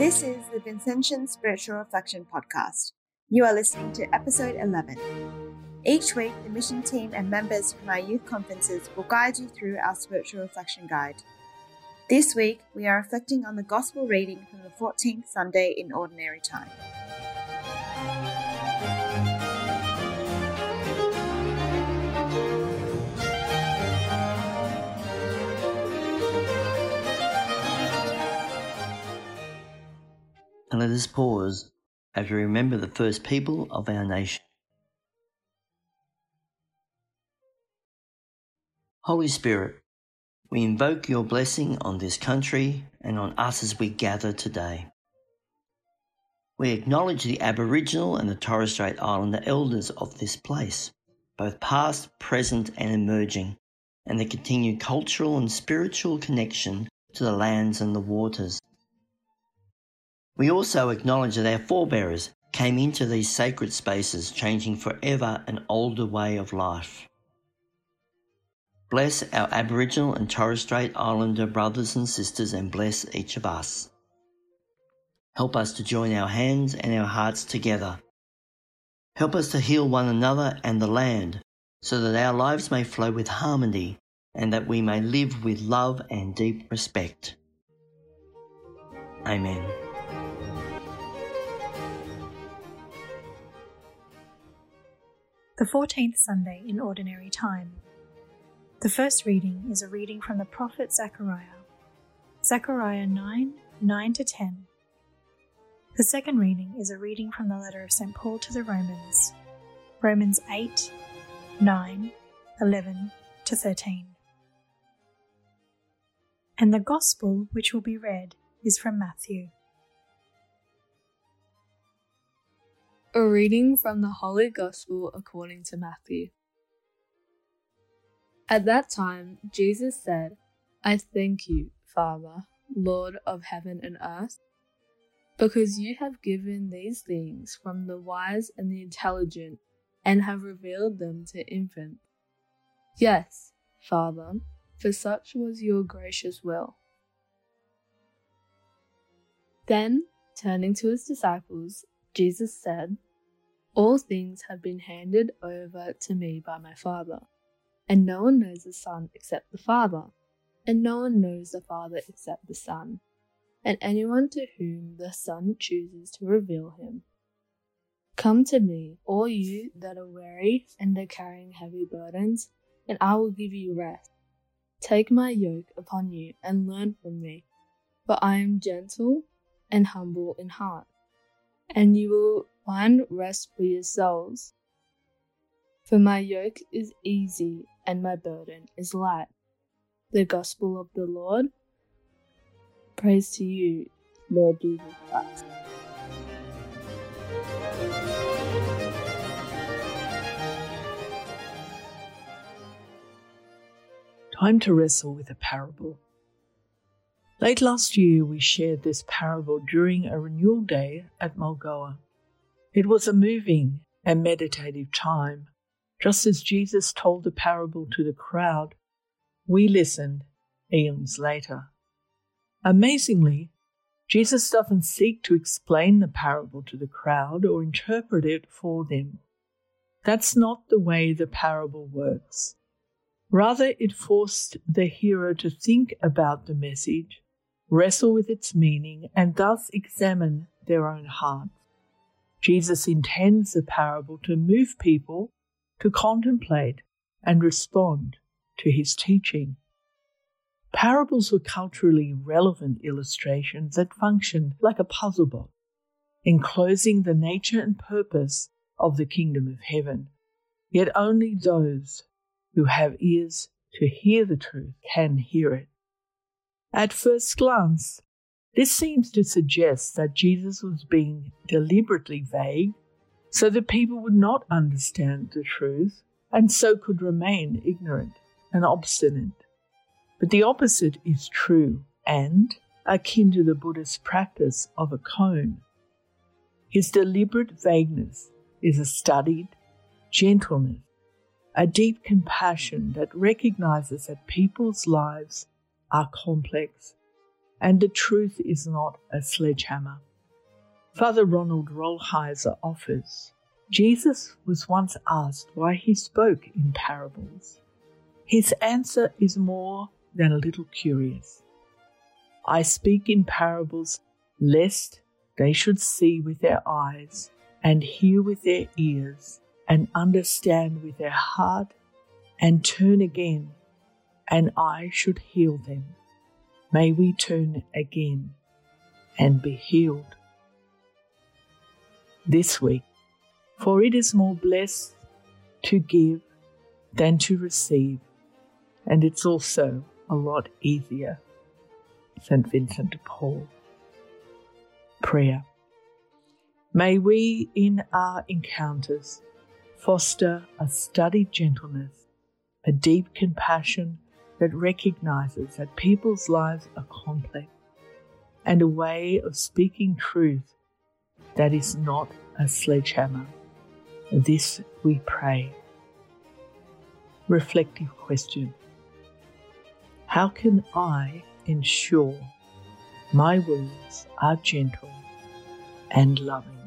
This is the Vincentian Spiritual Reflection Podcast. You are listening to episode 11. Each week, the mission team and members from our youth conferences will guide you through our spiritual reflection guide. This week, we are reflecting on the Gospel reading from the 14th Sunday in Ordinary Time. Let us pause as we remember the first people of our nation. Holy Spirit, we invoke your blessing on this country and on us as we gather today. We acknowledge the Aboriginal and the Torres Strait Islander elders of this place, both past, present, and emerging, and the continued cultural and spiritual connection to the lands and the waters. We also acknowledge that our forebears came into these sacred spaces changing forever an older way of life. Bless our Aboriginal and Torres Strait Islander brothers and sisters and bless each of us. Help us to join our hands and our hearts together. Help us to heal one another and the land so that our lives may flow with harmony and that we may live with love and deep respect. Amen. The 14th Sunday in Ordinary Time. The first reading is a reading from the prophet Zechariah, Zechariah 9 9 to 10. The second reading is a reading from the letter of St. Paul to the Romans, Romans 8 9 11 to 13. And the Gospel which will be read is from Matthew. A reading from the Holy Gospel according to Matthew. At that time, Jesus said, I thank you, Father, Lord of heaven and earth, because you have given these things from the wise and the intelligent and have revealed them to infants. Yes, Father, for such was your gracious will. Then, turning to his disciples, Jesus said, All things have been handed over to me by my Father, and no one knows the Son except the Father, and no one knows the Father except the Son, and anyone to whom the Son chooses to reveal him. Come to me, all you that are weary and are carrying heavy burdens, and I will give you rest. Take my yoke upon you and learn from me, for I am gentle and humble in heart and you will find rest for your souls. For my yoke is easy and my burden is light. The Gospel of the Lord. Praise to you, Lord Jesus Christ. Time to wrestle with a parable. Late last year, we shared this parable during a renewal day at Mulgoa. It was a moving and meditative time. Just as Jesus told the parable to the crowd, we listened eons later. Amazingly, Jesus doesn't seek to explain the parable to the crowd or interpret it for them. That's not the way the parable works. Rather, it forced the hearer to think about the message wrestle with its meaning, and thus examine their own hearts. Jesus intends the parable to move people to contemplate and respond to his teaching. Parables were culturally relevant illustrations that functioned like a puzzle box, enclosing the nature and purpose of the kingdom of heaven. Yet only those who have ears to hear the truth can hear it. At first glance, this seems to suggest that Jesus was being deliberately vague so that people would not understand the truth and so could remain ignorant and obstinate. But the opposite is true and akin to the Buddhist practice of a koan. His deliberate vagueness is a studied gentleness, a deep compassion that recognizes that people's lives are complex and the truth is not a sledgehammer. Father Ronald Rolheiser offers Jesus was once asked why he spoke in parables. His answer is more than a little curious. I speak in parables lest they should see with their eyes and hear with their ears and understand with their heart and turn again, and I should heal them. May we turn again and be healed. This week, for it is more blessed to give than to receive, and it's also a lot easier. St. Vincent de Paul. Prayer. May we, in our encounters, foster a studied gentleness, a deep compassion that recognizes that people's lives are complex, and a way of speaking truth that is not a sledgehammer. This we pray. Reflective question How can I ensure my words are gentle and loving?